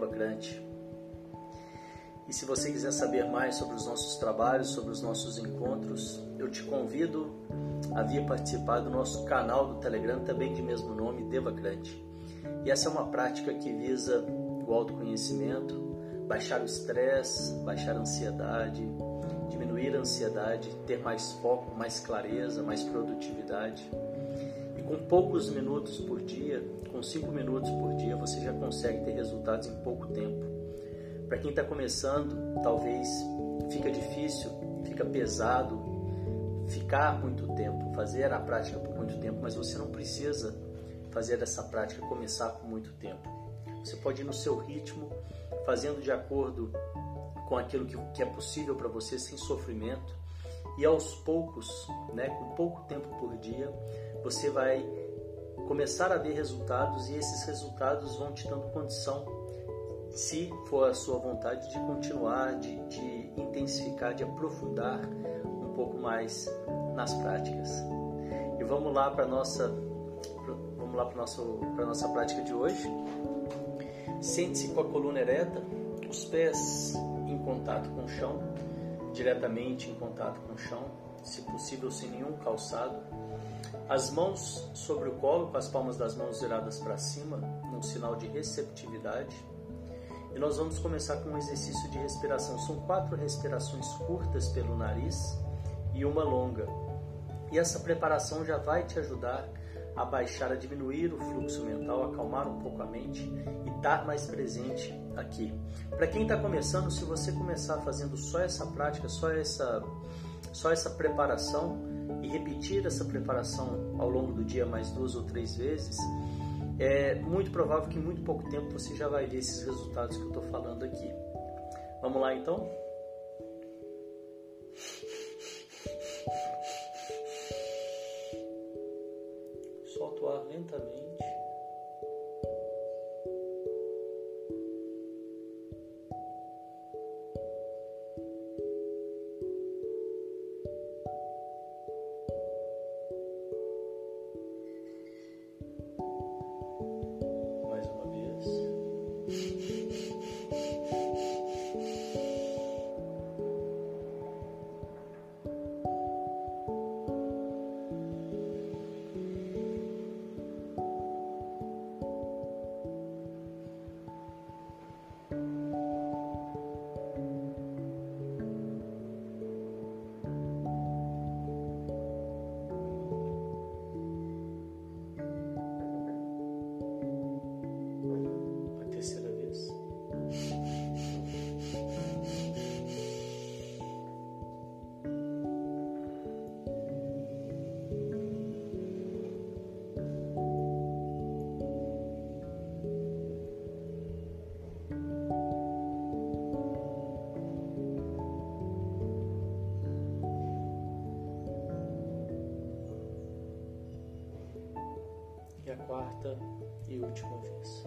Insta Devacrante. E se você quiser saber mais sobre os nossos trabalhos, sobre os nossos encontros, eu te convido a vir participar do nosso canal do Telegram, também de mesmo nome, Devacrante. E essa é uma prática que visa o autoconhecimento, baixar o estresse, baixar a ansiedade, diminuir a ansiedade, ter mais foco, mais clareza, mais produtividade. Com poucos minutos por dia, com cinco minutos por dia, você já consegue ter resultados em pouco tempo. Para quem está começando, talvez fica difícil, fica pesado ficar muito tempo, fazer a prática por muito tempo, mas você não precisa fazer essa prática começar por muito tempo. Você pode ir no seu ritmo, fazendo de acordo com aquilo que, é possível para você, sem sofrimento. E aos poucos, né, com pouco tempo por dia, você vai começar a ver resultados e esses resultados vão te dando condição, se for a sua vontade, de continuar, de, de intensificar, de aprofundar um pouco mais nas práticas. E vamos lá para nossa vamos lá para nossa para nossa prática de hoje. Sente-se com a coluna ereta, os pés em contato com o chão, diretamente em contato com o chão, se possível sem nenhum calçado. As mãos sobre o colo, com as palmas das mãos viradas para cima, num sinal de receptividade. E nós vamos começar com um exercício de respiração. São quatro respirações curtas pelo nariz e uma longa. E essa preparação já vai te ajudar a baixar, a diminuir o fluxo mental, acalmar um pouco a mente e estar mais presente aqui. Para quem está começando, se você começar fazendo só essa prática, só essa, só essa preparação e repetir essa preparação ao longo do dia mais duas ou três vezes, é muito provável que em muito pouco tempo você já vai ver esses resultados que eu estou falando aqui. Vamos lá então? lentamente. Quarta e última vez.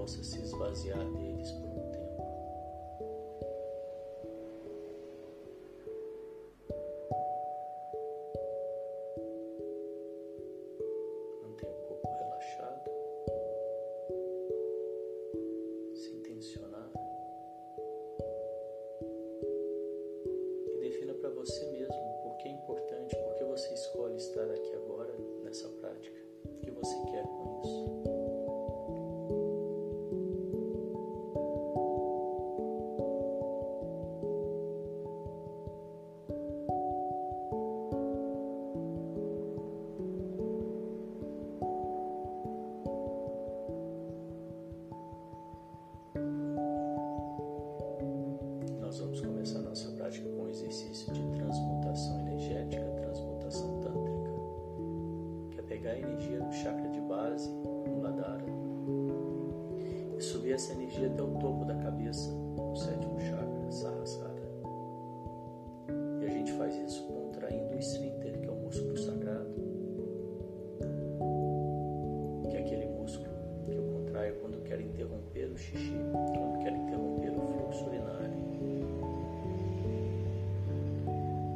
possa se esvaziar deles interromper o xixi, quando quer interromper o fluxo urinário.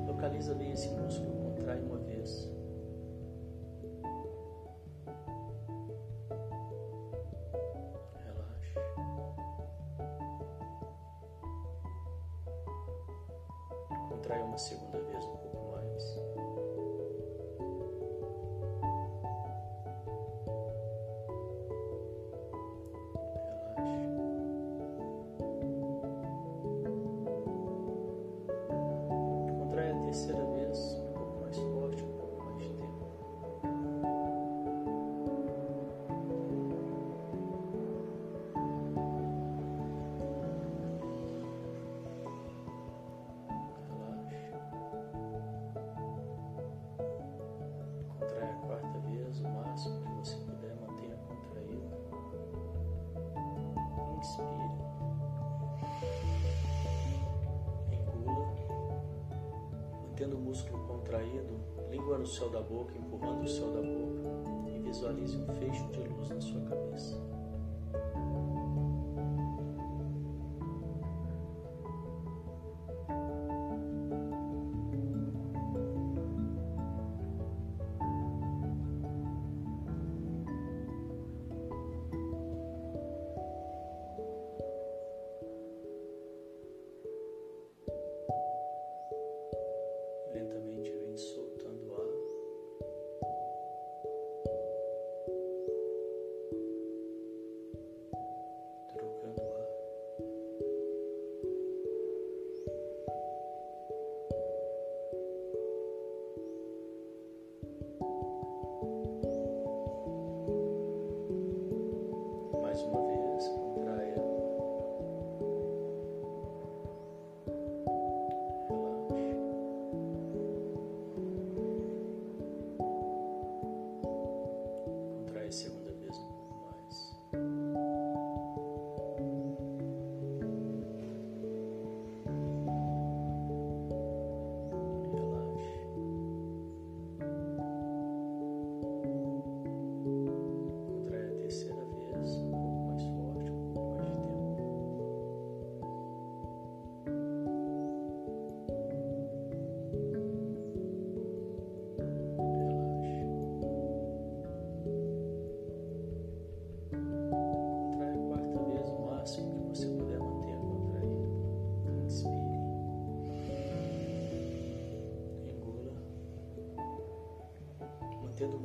Localiza bem esse músculo, contrai uma vez. Relaxa. Contrai uma segunda. mantendo o músculo contraído, língua no céu da boca, empurrando o céu da boca, e visualize um fecho de luz na sua cabeça. and.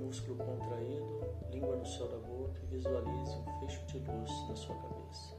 músculo contraído, língua no céu da boca e visualize um fecho de luz na sua cabeça.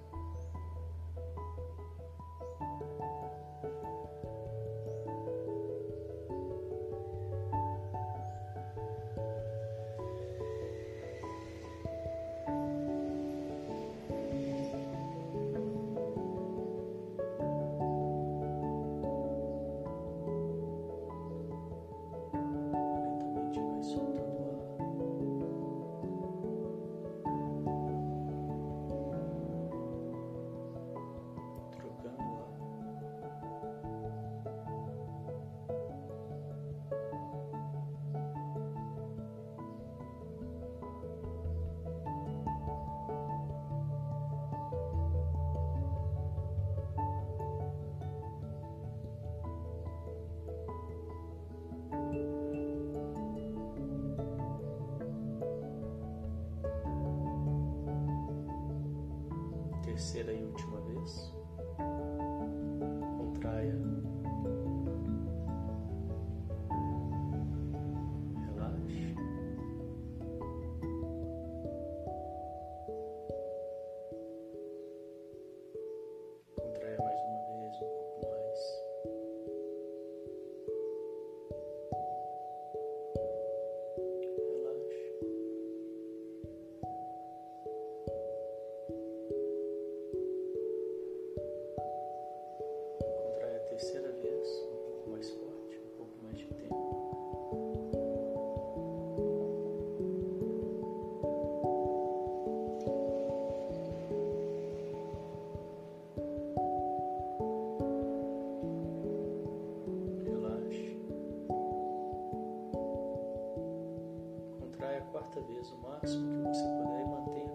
quarta vez, o máximo que você puder, e mantenha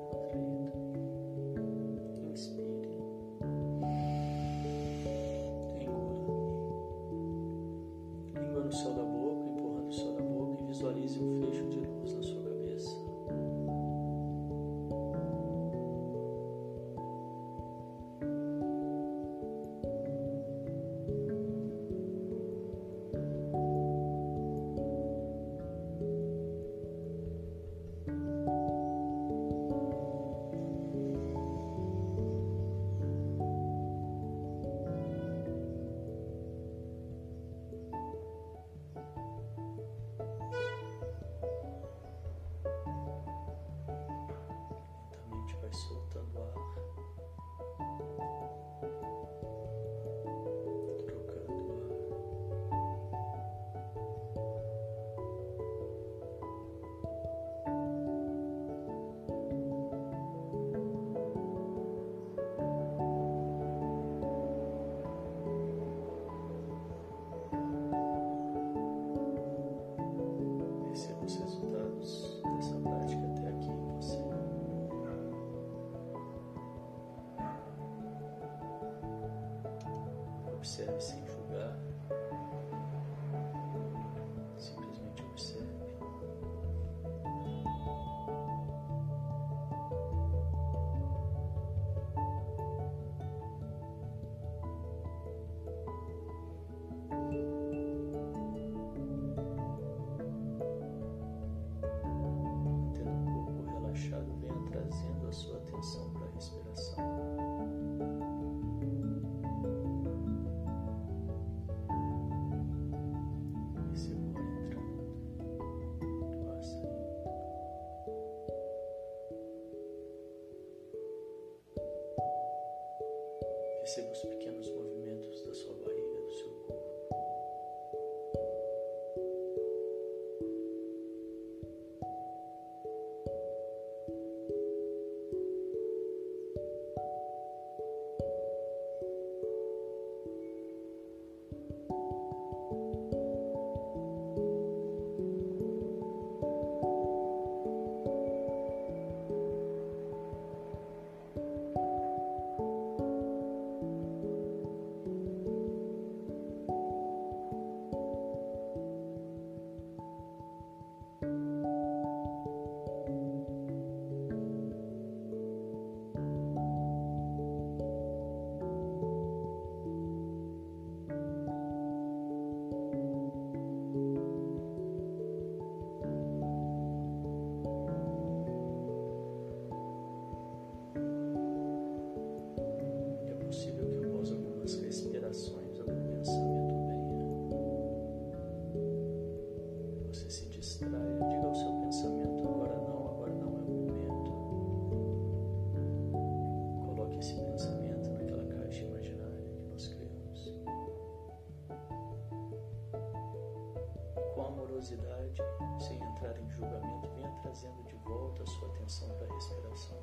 curiosidade, sem entrar em julgamento, venha trazendo de volta a sua atenção para a respiração.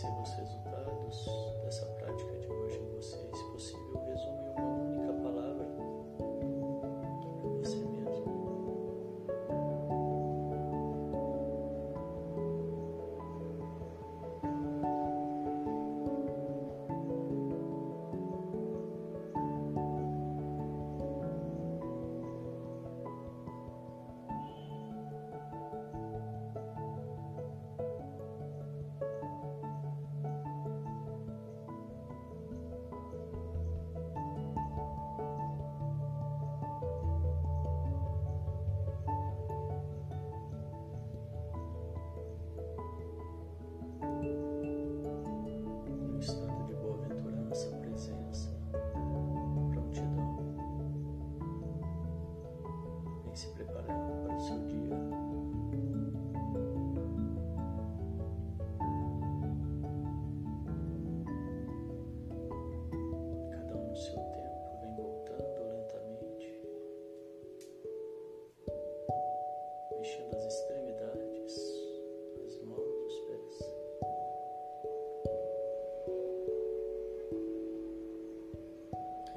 Perceba os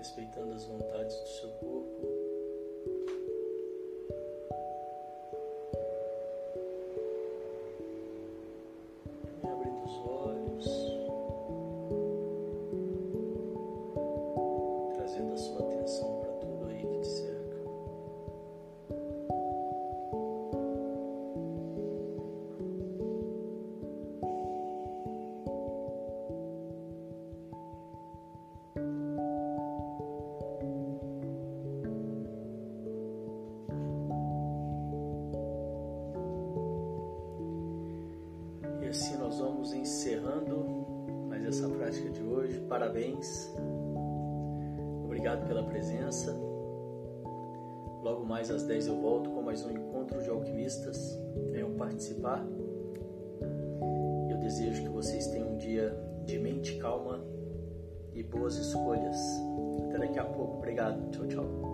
Respeitando as vontades do seu corpo. Logo mais às 10 eu volto com mais um encontro de alquimistas. Venham participar. Eu desejo que vocês tenham um dia de mente calma e boas escolhas. Até daqui a pouco. Obrigado. Tchau, tchau.